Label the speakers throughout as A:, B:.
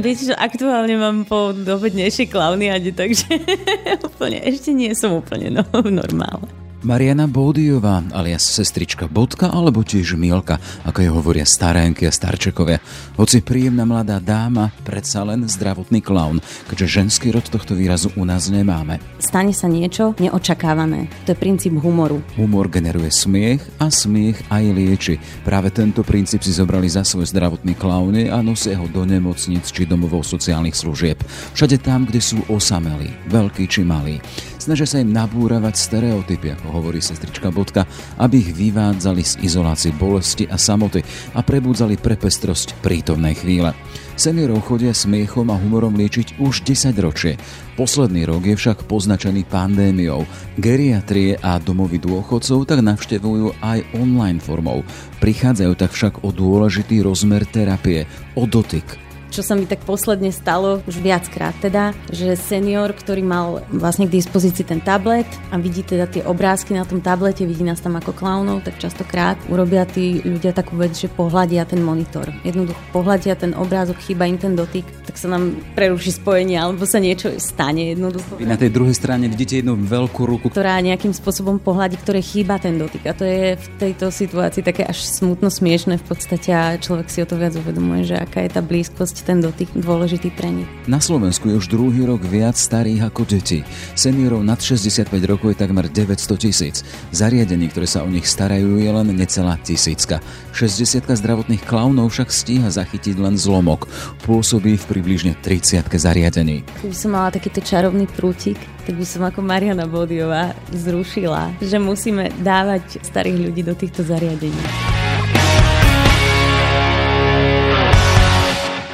A: viete, že aktuálne mám po dobednejšej klauniade, takže úplne, ešte nie som úplne no, normálna.
B: Mariana Bódiová, alias sestrička Bodka, alebo tiež Mielka, ako je hovoria starénky a starčekovia. Hoci príjemná mladá dáma, predsa len zdravotný klaun, keďže ženský rod tohto výrazu u nás nemáme.
A: Stane sa niečo neočakávané. To je princíp humoru.
B: Humor generuje smiech a smiech aj lieči. Práve tento princíp si zobrali za svoj zdravotný klauny a nosia ho do nemocnic či domovov sociálnych služieb. Všade tam, kde sú osamelí, veľkí či malí. Snažia sa im nabúravať stereotypy, ako hovorí sestrička Bodka, aby ich vyvádzali z izolácie bolesti a samoty a prebudzali pre pestrosť prítomnej chvíle. Seniorov chodia smiechom a humorom liečiť už 10 ročie. Posledný rok je však poznačený pandémiou. Geriatrie a domovy dôchodcov tak navštevujú aj online formou. Prichádzajú tak však o dôležitý rozmer terapie, o dotyk,
A: čo sa mi tak posledne stalo už viackrát teda, že senior, ktorý mal vlastne k dispozícii ten tablet a vidí teda tie obrázky na tom tablete, vidí nás tam ako klaunov, tak častokrát urobia tí ľudia takú vec, že pohľadia ten monitor. Jednoducho pohľadia ten obrázok, chýba im ten dotyk, tak sa nám preruší spojenie alebo sa niečo stane jednoducho.
B: Vy na tej druhej strane vidíte jednu veľkú ruku,
A: ktorá nejakým spôsobom pohľadí, ktoré chýba ten dotyk. A to je v tejto situácii také až smutno smiešne v podstate a človek si o to viac uvedomuje, že aká je tá blízkosť ten dotyk dôležitý pre nich.
B: Na Slovensku je už druhý rok viac starých ako detí. Seniorov nad 65 rokov je takmer 900 tisíc. Zariadení, ktoré sa o nich starajú, je len necelá tisícka. 60 zdravotných klaunov však stíha zachytiť len zlomok. Pôsobí v približne 30 zariadení.
A: Keby som mala takýto čarovný prútik, tak by som ako Mariana Bodiová zrušila, že musíme dávať starých ľudí do týchto zariadení.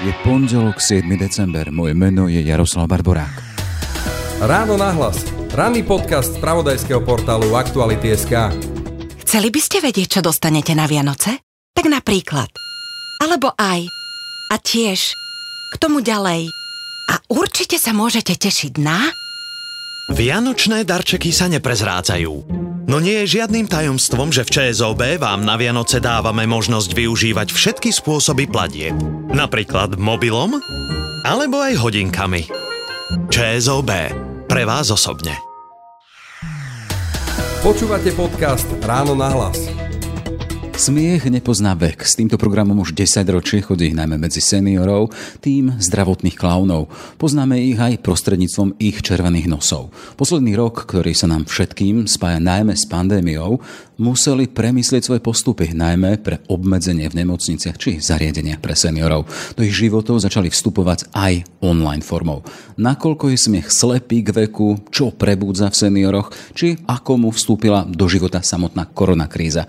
B: Je pondelok 7. december. Moje meno je Jaroslav Barborák.
C: Ráno nahlas. Ranný podcast z pravodajského portálu Aktuality.sk
D: Chceli by ste vedieť, čo dostanete na Vianoce? Tak napríklad. Alebo aj. A tiež. K tomu ďalej. A určite sa môžete tešiť na...
E: Vianočné darčeky sa neprezrádzajú. No nie je žiadnym tajomstvom, že v ČSOB vám na Vianoce dávame možnosť využívať všetky spôsoby platie. Napríklad mobilom alebo aj hodinkami. ČSOB. Pre vás osobne.
C: Počúvate podcast Ráno na hlas.
B: Smiech nepozná vek. S týmto programom už 10 ročie chodí najmä medzi seniorov, tým zdravotných klaunov. Poznáme ich aj prostredníctvom ich červených nosov. Posledný rok, ktorý sa nám všetkým spája najmä s pandémiou, museli premyslieť svoje postupy, najmä pre obmedzenie v nemocniciach či zariadenia pre seniorov. Do ich životov začali vstupovať aj online formou. Nakoľko je smiech slepý k veku, čo prebúdza v senioroch, či ako mu vstúpila do života samotná koronakríza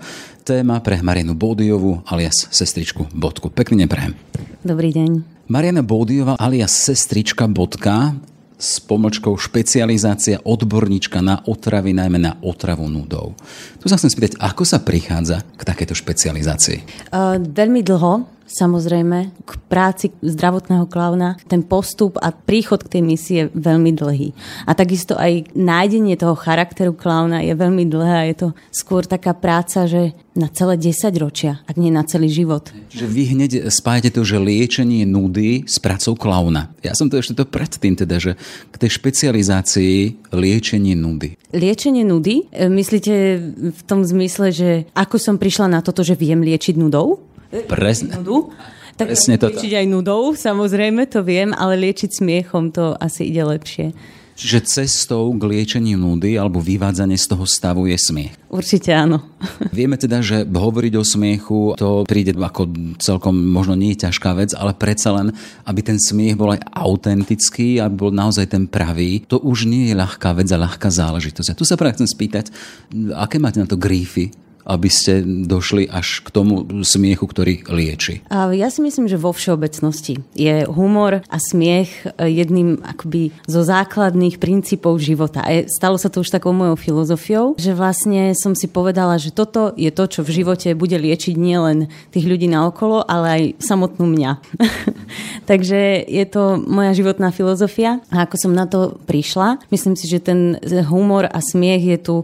B: téma pre Marianu Bódiovu alias sestričku Bodku. Pekný neprehem.
A: Dobrý deň.
B: Mariana Bódiova alias sestrička Bodka s pomočkou špecializácia odborníčka na otravy, najmä na otravu nudov. Tu sa chcem spýtať, ako sa prichádza k takéto špecializácii?
A: Uh, veľmi dlho samozrejme k práci zdravotného klauna ten postup a príchod k tej misii je veľmi dlhý. A takisto aj nájdenie toho charakteru klauna je veľmi dlhé a je to skôr taká práca, že na celé 10 ročia, ak nie na celý život.
B: Čiže vy hneď spájate to, že liečenie nudy s pracou klauna. Ja som to ešte to predtým teda, že k tej špecializácii liečenie nudy.
A: Liečenie nudy? E, myslíte v tom zmysle, že ako som prišla na toto, že viem liečiť nudou?
B: Presne.
A: Nudu. Tak Presne toto. Liečiť aj nudou, samozrejme, to viem, ale liečiť smiechom to asi ide lepšie.
B: Čiže cestou k liečeniu nudy alebo vyvádzanie z toho stavu je smiech.
A: Určite áno.
B: Vieme teda, že hovoriť o smiechu to príde ako celkom možno nie je ťažká vec, ale predsa len, aby ten smiech bol aj autentický, aby bol naozaj ten pravý, to už nie je ľahká vec a ľahká záležitosť. A tu sa práve chcem spýtať, aké máte na to grífy? Aby ste došli až k tomu smiechu, ktorý lieči?
A: Ja si myslím, že vo všeobecnosti je humor a smiech jedným akoby zo základných princípov života. A stalo sa to už takou mojou filozofiou, že vlastne som si povedala, že toto je to, čo v živote bude liečiť nielen tých ľudí naokolo, ale aj samotnú mňa. Takže je to moja životná filozofia a ako som na to prišla, myslím si, že ten humor a smiech je tu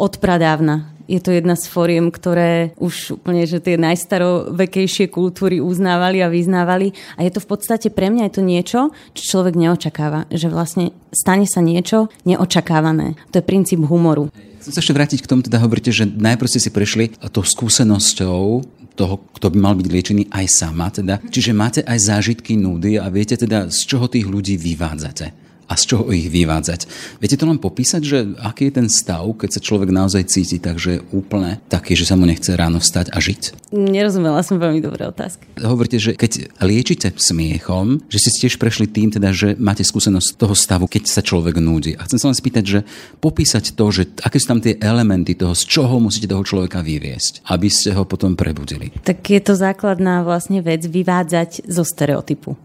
A: od pradávna je to jedna z fóriem, ktoré už úplne, že tie najstarovekejšie kultúry uznávali a vyznávali. A je to v podstate pre mňa je to niečo, čo človek neočakáva. Že vlastne stane sa niečo neočakávané. To je princíp humoru.
B: Chcem sa ešte vrátiť k tomu, teda hovoríte, že najprv ste si prešli tou skúsenosťou toho, kto by mal byť liečený aj sama. Teda. Čiže máte aj zážitky núdy a viete teda, z čoho tých ľudí vyvádzate a z čoho ich vyvádzať. Viete to len popísať, že aký je ten stav, keď sa človek naozaj cíti tak, že je úplne taký, že sa mu nechce ráno vstať a žiť?
A: Nerozumela som veľmi dobré otázky.
B: Hovoríte, že keď liečite smiechom, že ste tiež prešli tým, teda, že máte skúsenosť toho stavu, keď sa človek núdi. A chcem sa len spýtať, že popísať to, že aké sú tam tie elementy toho, z čoho musíte toho človeka vyviesť, aby ste ho potom prebudili.
A: Tak je to základná vlastne vec vyvádzať zo stereotypu.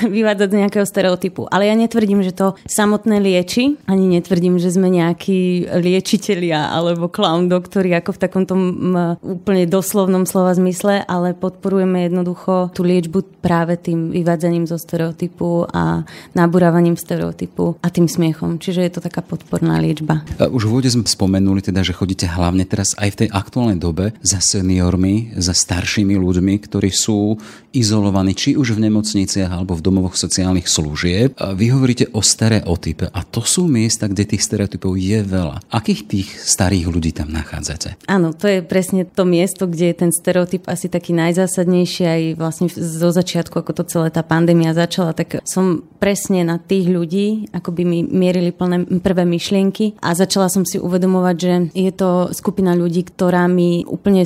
A: vyvádzať z nejakého stereotypu. Ale ja netvrdím, že to samotné lieči, ani netvrdím, že sme nejakí liečitelia alebo clown doktori ako v takomto úplne doslovnom slova zmysle, ale podporujeme jednoducho tú liečbu práve tým vyvádzaním zo stereotypu a naburávaním stereotypu a tým smiechom. Čiže je to taká podporná liečba.
B: Už v úvode sme spomenuli teda, že chodíte hlavne teraz aj v tej aktuálnej dobe za seniormi, za staršími ľuďmi, ktorí sú izolovaní či už v nemocniciach alebo v domovoch sociálnych služieb. Vy hovoríte o stereotype a to sú miesta, kde tých stereotypov je veľa. Akých tých starých ľudí tam nachádzate?
A: Áno, to je presne to miesto, kde je ten stereotyp asi taký najzásadnejší aj vlastne zo začiatku, ako to celé tá pandémia začala, tak som presne na tých ľudí, ako by mi mierili plné prvé myšlienky a začala som si uvedomovať, že je to skupina ľudí, ktorá mi úplne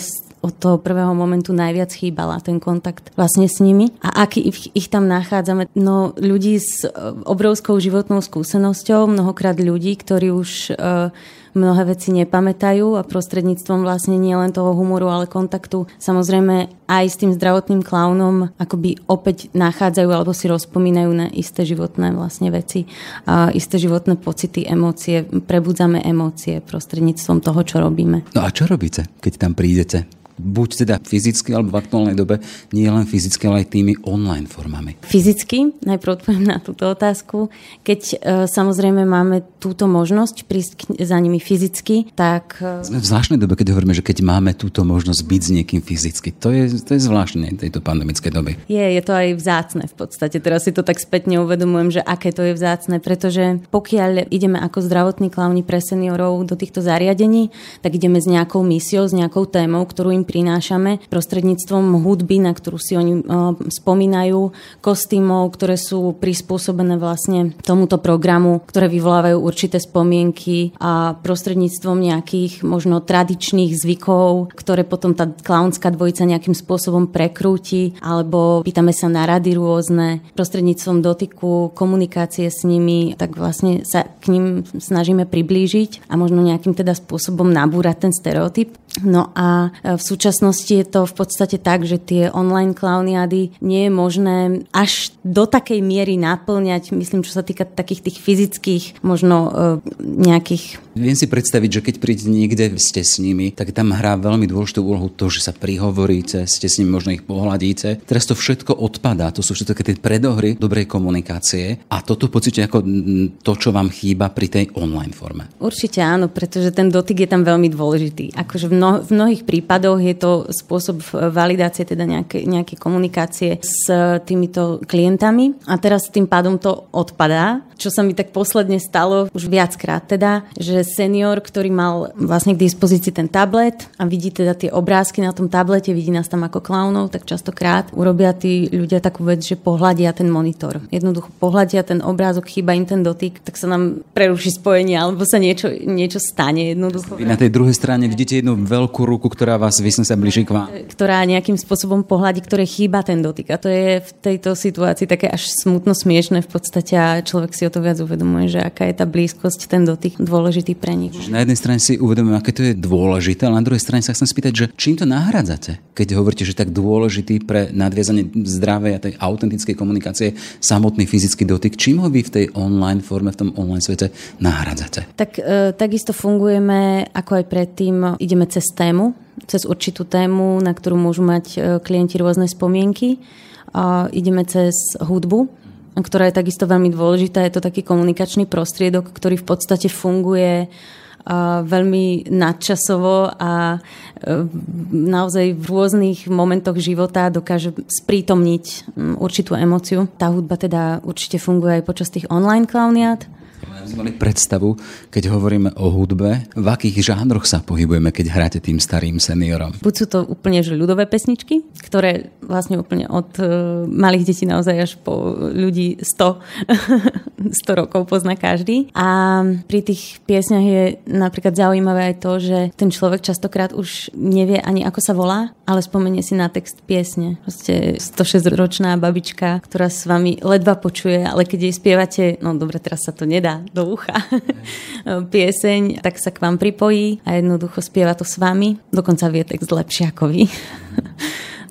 A: od toho prvého momentu najviac chýbala ten kontakt vlastne s nimi. A aký ich, ich tam nachádzame? No ľudí s e, obrovskou životnou skúsenosťou, mnohokrát ľudí, ktorí už uh, mnohé veci nepamätajú a prostredníctvom vlastne nie len toho humoru, ale kontaktu samozrejme aj s tým zdravotným klaunom akoby opäť nachádzajú alebo si rozpomínajú na isté životné vlastne veci, a isté životné pocity, emócie, prebudzame emócie prostredníctvom toho, čo robíme.
B: No a čo robíte, keď tam prídete? Buď teda fyzicky, alebo v aktuálnej dobe nie len fyzicky, ale aj tými online formami?
A: Fyzicky, najprv odpoviem na túto otázku. Keď e, samozrejme máme túto možnosť prísť k, za nimi fyzicky, tak...
B: E, Sme v zvláštnej dobe, keď hovoríme, že keď máme túto možnosť byť s niekým fyzicky. To je, to je zvláštne tejto pandemickej doby.
A: Je, je to aj vzácne v podstate. Teraz si to tak spätne uvedomujem, že aké to je vzácne, pretože pokiaľ ideme ako zdravotní klauni pre seniorov do týchto zariadení, tak ideme s nejakou misiou, s nejakou témou, ktorú im prinášame prostredníctvom hudby, na ktorú si oni spomínajú, kostýmov, ktoré sú prispôsobené vlastne tomuto programu, ktoré vyvolávajú určité spomienky a prostredníctvom nejakých možno tradičných zvykov, ktoré potom tá klaunská dvojica nejakým spôsobom prekrúti, alebo pýtame sa na rady rôzne, prostredníctvom dotyku, komunikácie s nimi, tak vlastne sa k ním snažíme priblížiť a možno nejakým teda spôsobom nabúrať ten stereotyp. No a v súčasnosti je to v podstate tak, že tie online klauniady nie je možné až do takej miery naplňať, myslím, čo sa týka takých tých fyzických, možno e, nejakých...
B: Viem si predstaviť, že keď príde niekde, ste s nimi, tak tam hrá veľmi dôležitú úlohu to, že sa prihovoríte, ste s nimi, možno ich pohľadíte. Teraz to všetko odpadá, to sú všetko tie predohry dobrej komunikácie a toto pocíte ako to, čo vám chýba pri tej online forme.
A: Určite áno, pretože ten dotyk je tam veľmi dôležitý. Akože v, mno, v mnohých prípadoch je to spôsob validácie, teda nejaké, nejaké komunikácie s týmito klientami a teraz tým pádom to odpadá, čo sa mi tak posledne stalo už viackrát teda, že senior, ktorý mal vlastne k dispozícii ten tablet a vidí teda tie obrázky na tom tablete, vidí nás tam ako klaunov, tak častokrát urobia tí ľudia takú vec, že pohľadia ten monitor. Jednoducho pohľadia ten obrázok, chýba im ten dotyk, tak sa nám preruší spojenie alebo sa niečo, niečo stane jednoducho.
B: Vy na tej druhej strane vidíte jednu veľkú ruku, ktorá vás vysne sa blíži k vám.
A: Ktorá nejakým spôsobom pohľadí, ktoré chýba ten dotyk. A to je v tejto situácii také až smutno smiešne v podstate a človek si o to viac uvedomuje, že aká je tá blízkosť, ten dotyk dôležitý pre nich.
B: Čiže na jednej strane si uvedomujem, aké to je dôležité, ale na druhej strane sa chcem spýtať, že čím to nahradzate, keď hovoríte, že tak dôležitý pre nadviazanie zdravej a tej autentickej komunikácie samotný fyzický dotyk, čím ho vy v tej online forme, v tom online svete nahradzate?
A: Tak e, takisto fungujeme ako aj predtým, ideme cez tému, cez určitú tému, na ktorú môžu mať e, klienti rôzne spomienky. A ideme cez hudbu, ktorá je takisto veľmi dôležitá. Je to taký komunikačný prostriedok, ktorý v podstate funguje veľmi nadčasovo a naozaj v rôznych momentoch života dokáže sprítomniť určitú emociu. Tá hudba teda určite funguje aj počas tých online klauniát
B: mali predstavu, keď hovoríme o hudbe, v akých žánroch sa pohybujeme, keď hráte tým starým seniorom?
A: Buď sú to úplne že ľudové pesničky, ktoré vlastne úplne od uh, malých detí naozaj až po ľudí 100, 100 rokov pozná každý. A pri tých piesňach je napríklad zaujímavé aj to, že ten človek častokrát už nevie ani ako sa volá, ale spomenie si na text piesne. Proste 106-ročná babička, ktorá s vami ledva počuje, ale keď jej spievate, no dobre, teraz sa to nedá do ucha pieseň, tak sa k vám pripojí a jednoducho spieva to s vami. Dokonca vie text lepšie ako vy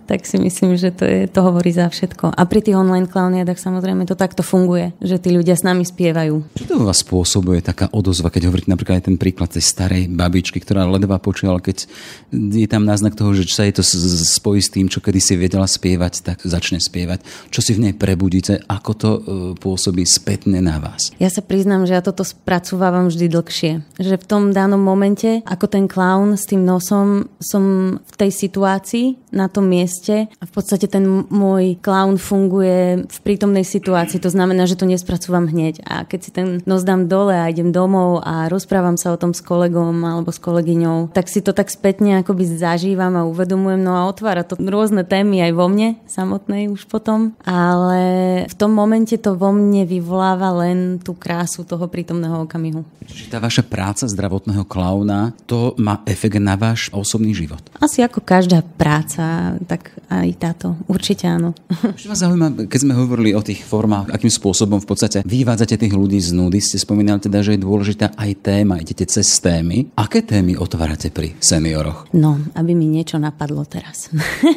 A: tak si myslím, že to, je, to hovorí za všetko. A pri tých online klauniadách samozrejme to takto funguje, že tí ľudia s nami spievajú.
B: Čo to vás spôsobuje taká odozva, keď hovoríte napríklad aj ten príklad tej starej babičky, ktorá ledva počula, keď je tam náznak toho, že sa jej to spojí s tým, čo kedy si vedela spievať, tak začne spievať. Čo si v nej prebudíte, ako to e, pôsobí spätne na vás?
A: Ja sa priznám, že ja toto spracúvam vždy dlhšie. Že v tom danom momente, ako ten klaun s tým nosom, som v tej situácii, na tom mieste mieste a v podstate ten môj klaun funguje v prítomnej situácii. To znamená, že to nespracúvam hneď. A keď si ten nos dám dole a idem domov a rozprávam sa o tom s kolegom alebo s kolegyňou, tak si to tak spätne akoby zažívam a uvedomujem. No a otvára to rôzne témy aj vo mne samotnej už potom. Ale v tom momente to vo mne vyvoláva len tú krásu toho prítomného okamihu.
B: Čiže tá vaša práca zdravotného klauna, to má efekt na váš osobný život?
A: Asi ako každá práca, tak aj táto. Určite áno.
B: Čo vás zaujíma, keď sme hovorili o tých formách, akým spôsobom v podstate vyvádzate tých ľudí z nudy, ste spomínali teda, že je dôležitá aj téma, idete cez témy. Aké témy otvárate pri senioroch?
A: No, aby mi niečo napadlo teraz.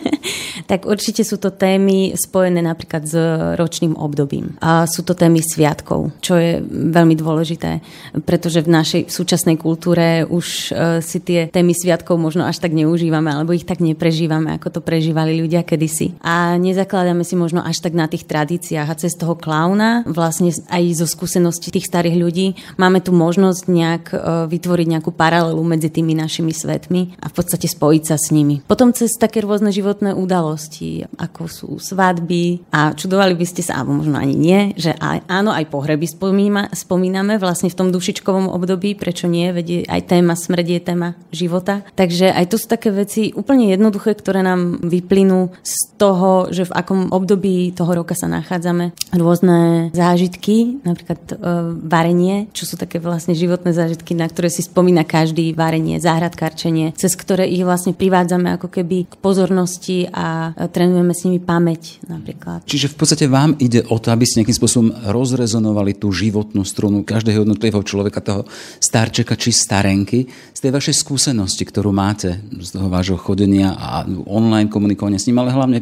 A: tak určite sú to témy spojené napríklad s ročným obdobím. A sú to témy sviatkov, čo je veľmi dôležité, pretože v našej súčasnej kultúre už uh, si tie témy sviatkov možno až tak neužívame, alebo ich tak neprežívame, ako to prežívame prežívali ľudia kedysi. A nezakladáme si možno až tak na tých tradíciách a cez toho klauna, vlastne aj zo skúseností tých starých ľudí, máme tu možnosť nejak e, vytvoriť nejakú paralelu medzi tými našimi svetmi a v podstate spojiť sa s nimi. Potom cez také rôzne životné udalosti, ako sú svadby a čudovali by ste sa, alebo možno ani nie, že aj, áno, aj pohreby spomína, spomíname vlastne v tom dušičkovom období, prečo nie, vedie aj téma smrť je téma života. Takže aj to sú také veci úplne jednoduché, ktoré nám vyplývajú vyplynú z toho, že v akom období toho roka sa nachádzame. Rôzne zážitky, napríklad e, varenie, čo sú také vlastne životné zážitky, na ktoré si spomína každý, varenie, záhradkarčenie, cez ktoré ich vlastne privádzame ako keby k pozornosti a trénujeme s nimi pamäť napríklad.
B: Čiže v podstate vám ide o to, aby ste nejakým spôsobom rozrezonovali tú životnú strunu každého jednotlivého človeka, toho starčeka či starenky, z tej vašej skúsenosti, ktorú máte z toho vášho chodenia a online komunikácie komunikovania s ním, ale hlavne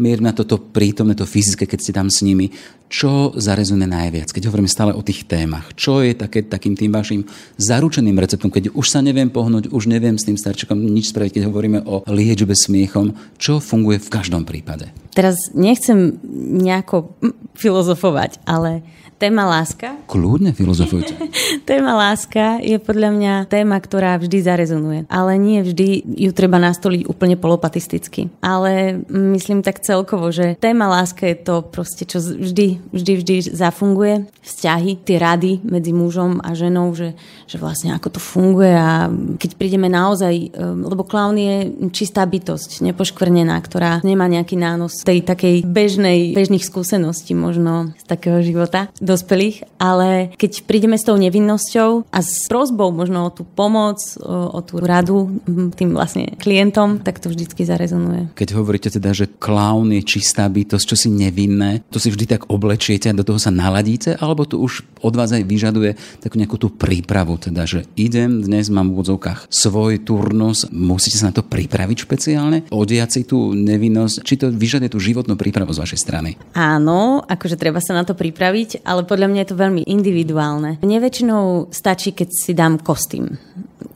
B: mier na toto prítomné, to fyzické, keď ste tam s nimi. Čo zarezuje najviac, keď hovoríme stále o tých témach? Čo je také, takým tým vašim zaručeným receptom, keď už sa neviem pohnúť, už neviem s tým starčekom nič spraviť, keď hovoríme o liečbe smiechom, čo funguje v každom prípade?
A: Teraz nechcem nejako filozofovať, ale Téma láska?
B: Kľudne filozofujte.
A: téma láska je podľa mňa téma, ktorá vždy zarezonuje. Ale nie vždy ju treba nastoliť úplne polopatisticky. Ale myslím tak celkovo, že téma láska je to proste, čo vždy, vždy, vždy zafunguje. Vzťahy, tie rady medzi mužom a ženou, že, že vlastne ako to funguje a keď prídeme naozaj, ehm, lebo klaun je čistá bytosť, nepoškvrnená, ktorá nemá nejaký nános tej takej bežnej, bežných skúseností možno z takého života dospelých, ale keď prídeme s tou nevinnosťou a s prozbou možno o tú pomoc, o, o tú radu tým vlastne klientom, tak to vždycky zarezonuje.
B: Keď hovoríte teda, že klaun je čistá bytosť, čo si nevinné, to si vždy tak oblečiete a do toho sa naladíte, alebo to už od vás aj vyžaduje takú nejakú tú prípravu, teda, že idem, dnes mám v úvodzovkách svoj turnus, musíte sa na to pripraviť špeciálne, odiať si tú nevinnosť, či to vyžaduje tú životnú prípravu z vašej strany?
A: Áno, akože treba sa na to pripraviť, ale podľa mňa je to veľmi individuálne. Mne väčšinou stačí, keď si dám kostým.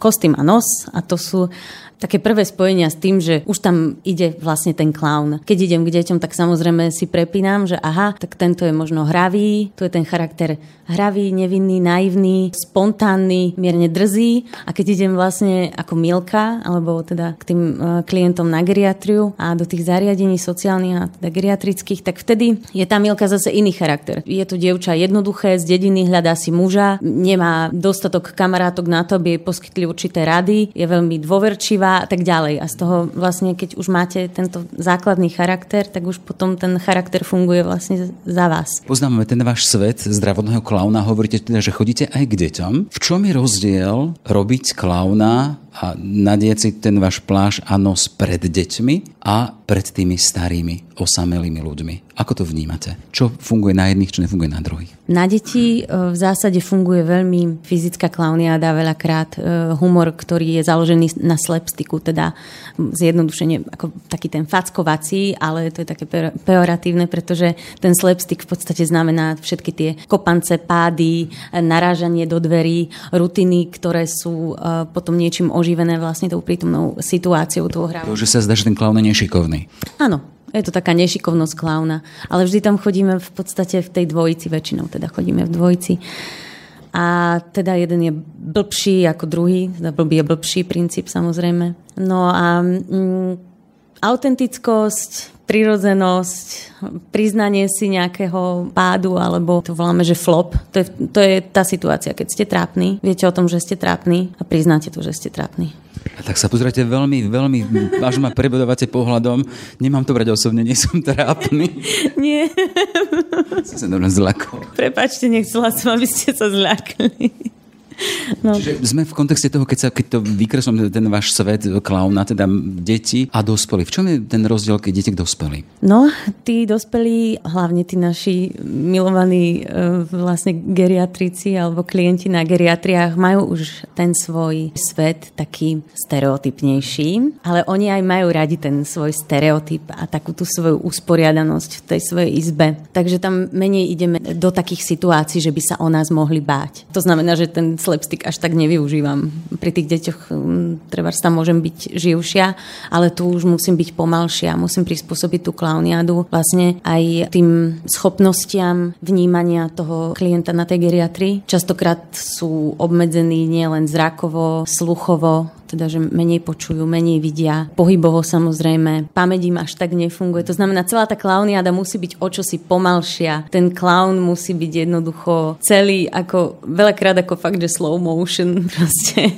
A: Kostým a nos a to sú také prvé spojenia s tým, že už tam ide vlastne ten klaun. Keď idem k deťom, tak samozrejme si prepínam, že aha, tak tento je možno hravý, tu je ten charakter hravý, nevinný, naivný, spontánny, mierne drzý a keď idem vlastne ako Milka, alebo teda k tým e, klientom na geriatriu a do tých zariadení sociálnych a teda geriatrických, tak vtedy je tá Milka zase iný charakter. Je to dievča jednoduché, z dediny hľadá si muža, nemá dostatok kamarátok na to, aby jej poskytli určité rady, je veľmi dôverčivá a tak ďalej. A z toho vlastne, keď už máte tento základný charakter, tak už potom ten charakter funguje vlastne za vás.
B: Poznáme ten váš svet zdravotného klauna, hovoríte teda, že chodíte aj k deťom. V čom je rozdiel robiť klauna a nadieť si ten váš pláž a nos pred deťmi a pred tými starými, osamelými ľuďmi. Ako to vnímate? Čo funguje na jedných, čo nefunguje na druhých?
A: Na deti e, v zásade funguje veľmi fyzická klauniáda, veľakrát e, humor, ktorý je založený na slapsticku, teda zjednodušene ako taký ten fackovací, ale to je také peoratívne, pretože ten slapstick v podstate znamená všetky tie kopance, pády, narážanie do dverí, rutiny, ktoré sú e, potom niečím oživené vlastne tou prítomnou situáciou toho hra.
B: To, že sa zdá, že ten klaun je nešikovný.
A: Áno, je to taká nešikovnosť klauna. Ale vždy tam chodíme v podstate v tej dvojici, väčšinou teda chodíme v dvojici. A teda jeden je blbší ako druhý, teda blbý je blbší princíp samozrejme. No a mm, autentickosť, prirodzenosť, priznanie si nejakého pádu, alebo to voláme, že flop. To je, to je tá situácia, keď ste trápni, viete o tom, že ste trápni a priznáte to, že ste trápni.
B: Tak sa pozrite veľmi, veľmi, až ma prebodovate pohľadom. Nemám to brať osobne, nie som trápny.
A: Nie.
B: Som sa dobré zlakol.
A: Prepačte, nechcela som, aby ste sa zľakli.
B: No. Čiže sme v kontexte toho, keď, sa, keď to vykreslím ten váš svet klauna, teda deti a dospelí. V čom je ten rozdiel, keď deti k dospelí?
A: No, tí dospelí, hlavne tí naši milovaní e, vlastne geriatrici alebo klienti na geriatriách majú už ten svoj svet taký stereotypnejší, ale oni aj majú radi ten svoj stereotyp a takú tú svoju usporiadanosť v tej svojej izbe. Takže tam menej ideme do takých situácií, že by sa o nás mohli báť. To znamená, že ten slapstick až tak nevyužívam. Pri tých deťoch mm, treba tam môžem byť živšia, ale tu už musím byť pomalšia, musím prispôsobiť tú klauniádu vlastne aj tým schopnostiam vnímania toho klienta na tej geriatrii. Častokrát sú obmedzení nielen zrakovo, sluchovo, teda že menej počujú, menej vidia. Pohybovo samozrejme, pamäť im až tak nefunguje. To znamená, celá tá klauniada musí byť o čosi pomalšia. Ten klaun musí byť jednoducho celý ako, veľakrát ako fakt, že slow motion proste.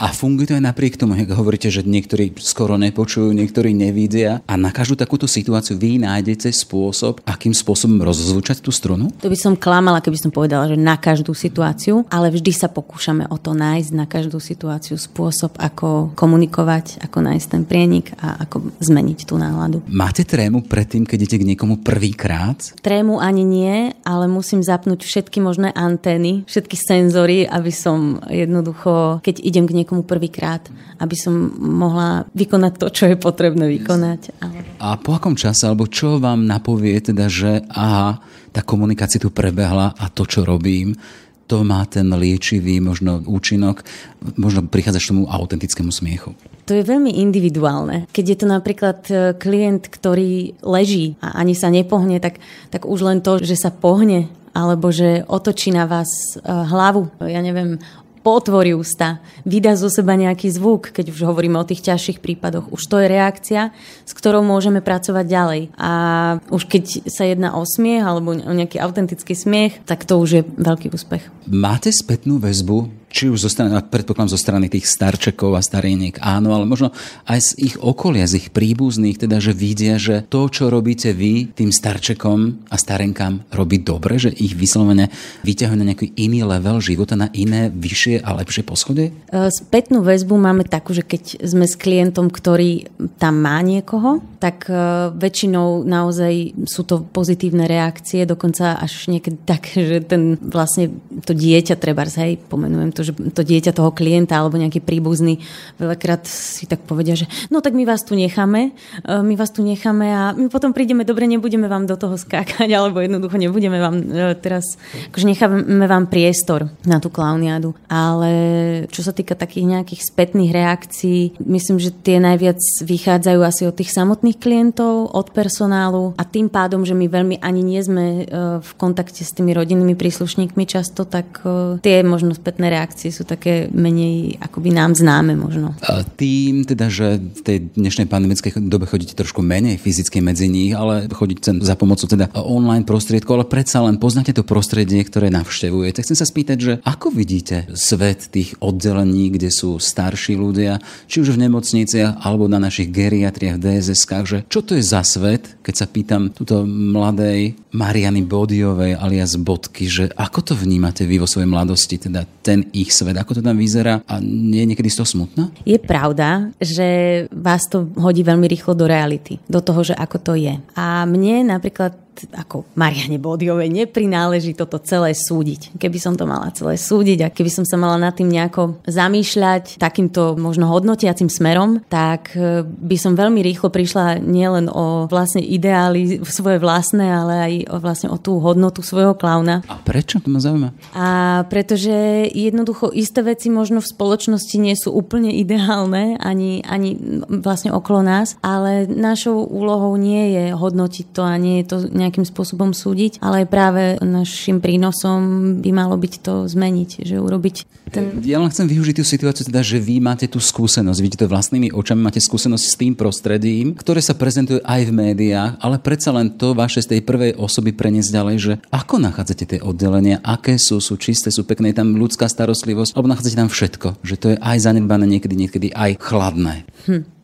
B: A funguje to aj napriek tomu, ako hovoríte, že niektorí skoro nepočujú, niektorí nevidia a na každú takúto situáciu vy nájdete spôsob, akým spôsobom rozzvučať tú strunu?
A: To by som klamala, keby som povedala, že na každú situáciu, ale vždy sa pokúšame o to nájsť na každú situáciu spôsob, spôsob, ako komunikovať, ako nájsť ten prienik a ako zmeniť tú náladu.
B: Máte trému predtým, keď idete k niekomu prvýkrát?
A: Trému ani nie, ale musím zapnúť všetky možné antény, všetky senzory, aby som jednoducho, keď idem k niekomu prvýkrát, aby som mohla vykonať to, čo je potrebné vykonať.
B: A po akom čase, alebo čo vám napovie teda, že aha, tá komunikácia tu prebehla a to, čo robím, to má ten liečivý možno účinok, možno prichádzaš k tomu autentickému smiechu.
A: To je veľmi individuálne. Keď je to napríklad e, klient, ktorý leží a ani sa nepohne, tak, tak už len to, že sa pohne alebo že otočí na vás e, hlavu, ja neviem, potvorí ústa, vydá zo seba nejaký zvuk, keď už hovoríme o tých ťažších prípadoch. Už to je reakcia, s ktorou môžeme pracovať ďalej. A už keď sa jedná o smiech alebo o nejaký autentický smiech, tak to už je veľký úspech.
B: Máte spätnú väzbu či už zo strany, predpokladám zo strany tých starčekov a starieniek, áno, ale možno aj z ich okolia, z ich príbuzných, teda, že vidia, že to, čo robíte vy tým starčekom a starenkám, robí dobre, že ich vyslovene vyťahujú na nejaký iný level života, na iné, vyššie a lepšie poschode?
A: E, spätnú väzbu máme takú, že keď sme s klientom, ktorý tam má niekoho, tak e, väčšinou naozaj sú to pozitívne reakcie, dokonca až niekedy tak, že ten vlastne to dieťa treba, hej, pomenujem to pretože to dieťa toho klienta alebo nejaký príbuzný veľakrát si tak povedia, že no tak my vás tu necháme, e, my vás tu necháme a my potom prídeme, dobre, nebudeme vám do toho skákať, alebo jednoducho nebudeme vám e, teraz, akože necháme vám priestor na tú klauniádu. Ale čo sa týka takých nejakých spätných reakcií, myslím, že tie najviac vychádzajú asi od tých samotných klientov, od personálu a tým pádom, že my veľmi ani nie sme e, v kontakte s tými rodinnými príslušníkmi často, tak tie možno spätné reakcie sú také menej akoby nám známe možno.
B: A tým teda, že v tej dnešnej pandemickej dobe chodíte trošku menej fyzicky medzi nich, ale chodíte za pomocou teda online prostriedkov, ale predsa len poznáte to prostredie, ktoré navštevujete. Chcem sa spýtať, že ako vidíte svet tých oddelení, kde sú starší ľudia, či už v nemocniciach alebo na našich geriatriách, dss že čo to je za svet, keď sa pýtam túto mladej Mariany Bodiovej alias Bodky, že ako to vnímate vy vo svojej mladosti, teda ten ich svet, ako to tam vyzerá a nie je niekedy z toho smutná?
A: Je pravda, že vás to hodí veľmi rýchlo do reality, do toho, že ako to je. A mne napríklad ako Mariane Bodiovej neprináleží toto celé súdiť. Keby som to mala celé súdiť a keby som sa mala nad tým nejako zamýšľať takýmto možno hodnotiacim smerom, tak e, by som veľmi rýchlo prišla nielen o vlastne ideály svoje vlastné, ale aj o, vlastne o tú hodnotu svojho klauna.
B: A prečo? To ma zaujíma.
A: A pretože jednoducho isté veci možno v spoločnosti nie sú úplne ideálne, ani, ani vlastne okolo nás, ale našou úlohou nie je hodnotiť to a nie je to nejak nejakým spôsobom súdiť, ale aj práve našim prínosom by malo byť to zmeniť, že urobiť ten...
B: Ja len chcem využiť tú situáciu, teda, že vy máte tú skúsenosť, vidíte to vlastnými očami, máte skúsenosť s tým prostredím, ktoré sa prezentuje aj v médiách, ale predsa len to vaše z tej prvej osoby preniesť ďalej, že ako nachádzate tie oddelenia, aké sú, sú čisté, sú pekné, je tam ľudská starostlivosť, alebo nachádzate tam všetko, že to je aj zanedbané niekedy, niekedy aj chladné. Hm.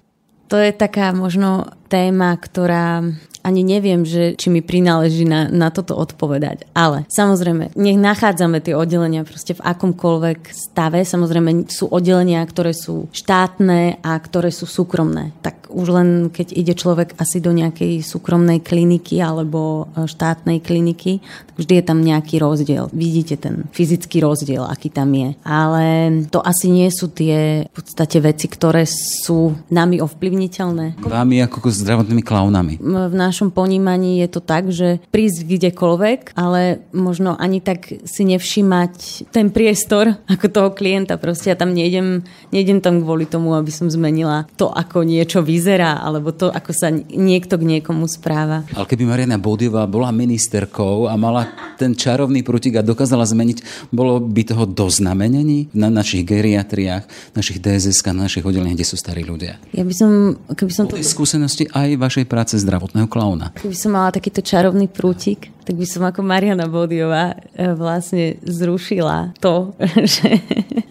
A: To je taká možno téma, ktorá ani neviem, že, či mi prináleží na, na toto odpovedať. Ale samozrejme, nech nachádzame tie oddelenia proste v akomkoľvek stave. Samozrejme sú oddelenia, ktoré sú štátne a ktoré sú súkromné. Tak už len keď ide človek asi do nejakej súkromnej kliniky alebo e, štátnej kliniky, tak vždy je tam nejaký rozdiel. Vidíte ten fyzický rozdiel, aký tam je. Ale to asi nie sú tie v podstate veci, ktoré sú nami ovplyvniteľné.
B: Vámi ako zdravotnými klaunami.
A: V náš našom ponímaní je to tak, že prísť kdekoľvek, ale možno ani tak si nevšímať ten priestor ako toho klienta. Proste ja tam nejdem, nejdem tam kvôli tomu, aby som zmenila to, ako niečo vyzerá, alebo to, ako sa niekto k niekomu správa.
B: Ale keby Mariana Bodiová bola ministerkou a mala ten čarovný prútik a dokázala zmeniť, bolo by toho doznamenení na našich geriatriách, našich DSS, na našich oddeleniach, kde sú starí ľudia?
A: Ja by som, keby som
B: to... skúsenosti aj vašej práce zdravotného klauna klauna.
A: Keby som mala takýto čarovný prútik, tak by som ako Mariana Bodiová e, vlastne zrušila to, že,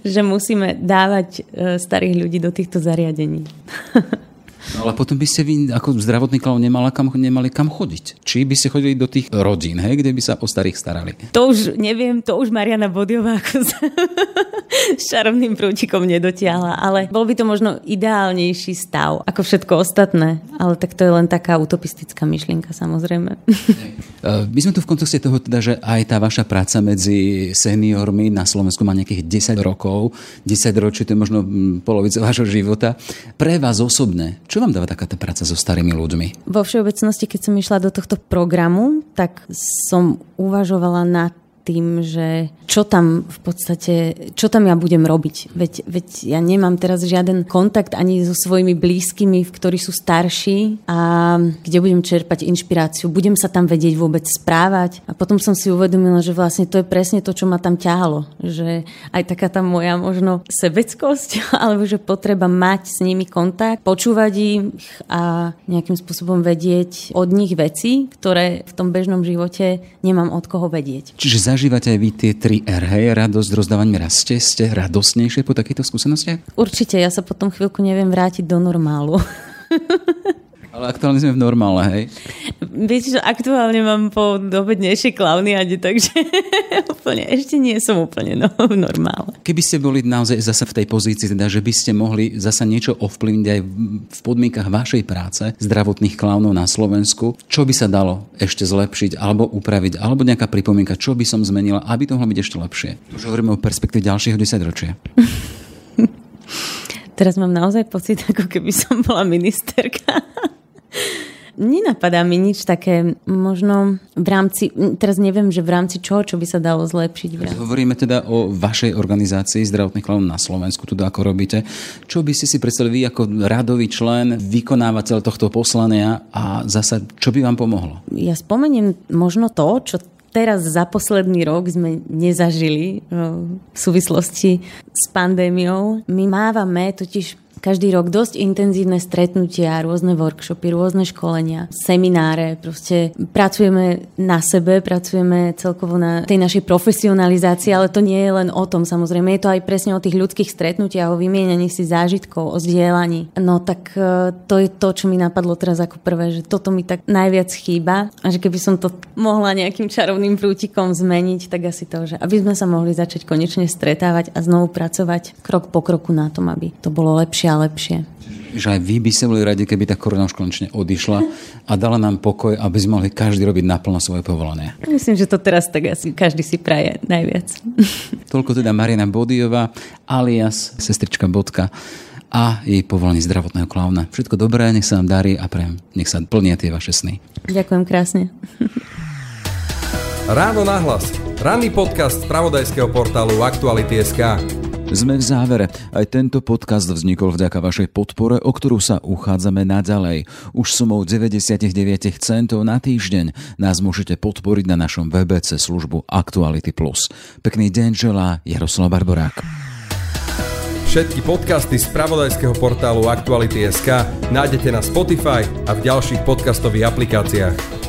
A: že musíme dávať e, starých ľudí do týchto zariadení.
B: No ale potom by ste vy ako zdravotný klaun nemali kam, nemali kam chodiť. Či by ste chodili do tých rodín, hej, kde by sa o starých starali?
A: To už neviem, to už Mariana Bodiová ako sa s čarovným prútikom nedotiahla, ale bol by to možno ideálnejší stav ako všetko ostatné. Ale tak to je len taká utopistická myšlienka samozrejme.
B: E, my sme tu v kontexte toho teda, že aj tá vaša práca medzi seniormi na Slovensku má nejakých 10 rokov, 10 ročí, to je možno polovica vášho života. Pre vás osobne, čo vám dáva taká tá práca so starými ľuďmi?
A: Vo všeobecnosti, keď som išla do tohto programu, tak som uvažovala nad tým, že čo tam v podstate, čo tam ja budem robiť. Veď, veď ja nemám teraz žiaden kontakt ani so svojimi blízkymi, ktorí sú starší a kde budem čerpať inšpiráciu. Budem sa tam vedieť vôbec správať. A potom som si uvedomila, že vlastne to je presne to, čo ma tam ťahalo. Že aj taká tá moja možno sebeckosť, alebo že potreba mať s nimi kontakt, počúvať ich a nejakým spôsobom vedieť od nich veci, ktoré v tom bežnom živote nemám od koho vedieť.
B: Čiže zažívate aj vy tie tri R, hej? Radosť, rozdávanie rastie? Ste radosnejšie po takýchto skúsenostiach?
A: Určite, ja sa potom chvíľku neviem vrátiť do normálu.
B: Ale aktuálne sme v normále, hej?
A: Viete, že aktuálne mám po dobednejšej klauniade, takže úplne, ešte nie som úplne no, normálne.
B: Keby ste boli naozaj zase v tej pozícii, teda, že by ste mohli zasa niečo ovplyvniť aj v podmienkach vašej práce zdravotných klaunov na Slovensku, čo by sa dalo ešte zlepšiť alebo upraviť, alebo nejaká pripomienka, čo by som zmenila, aby to mohlo byť ešte lepšie. Už hovoríme o perspektíve ďalšieho desaťročia.
A: Teraz mám naozaj pocit, ako keby som bola ministerka. Nenapadá mi nič také, možno v rámci, teraz neviem, že v rámci čoho, čo by sa dalo zlepšiť. V rámci...
B: Hovoríme teda o vašej organizácii zdravotných klánov na Slovensku, teda ako robíte. Čo by ste si predstavili vy ako radový člen, vykonávateľ tohto poslania a zasa, čo by vám pomohlo?
A: Ja spomeniem možno to, čo teraz za posledný rok sme nezažili v súvislosti s pandémiou. My mávame totiž každý rok dosť intenzívne stretnutia, rôzne workshopy, rôzne školenia, semináre. Proste pracujeme na sebe, pracujeme celkovo na tej našej profesionalizácii, ale to nie je len o tom. Samozrejme, je to aj presne o tých ľudských stretnutiach, o vymienianí si zážitkov, o zdieľaní. No tak e, to je to, čo mi napadlo teraz ako prvé, že toto mi tak najviac chýba a že keby som to mohla nejakým čarovným prútikom zmeniť, tak asi to, že aby sme sa mohli začať konečne stretávať a znovu pracovať krok po kroku na tom, aby to bolo lepšie a lepšie.
B: Že aj vy by ste boli radi, keby tá korona už konečne odišla a dala nám pokoj, aby sme mohli každý robiť naplno svoje povolanie.
A: Myslím, že to teraz tak asi každý si praje najviac.
B: Toľko teda Marina Bodiová alias sestrička Bodka a jej povolanie zdravotného klauna. Všetko dobré, nech sa vám darí a pre nech sa plnia tie vaše sny.
A: Ďakujem krásne.
C: Ráno nahlas. Ranný podcast z pravodajského portálu Aktuality.sk.
B: Sme v závere. Aj tento podcast vznikol vďaka vašej podpore, o ktorú sa uchádzame naďalej. Už sumou 99 centov na týždeň nás môžete podporiť na našom webe cez službu Actuality+. Pekný deň želá Jaroslav Barborák.
C: Všetky podcasty z pravodajského portálu Aktuality.sk nájdete na Spotify a v ďalších podcastových aplikáciách.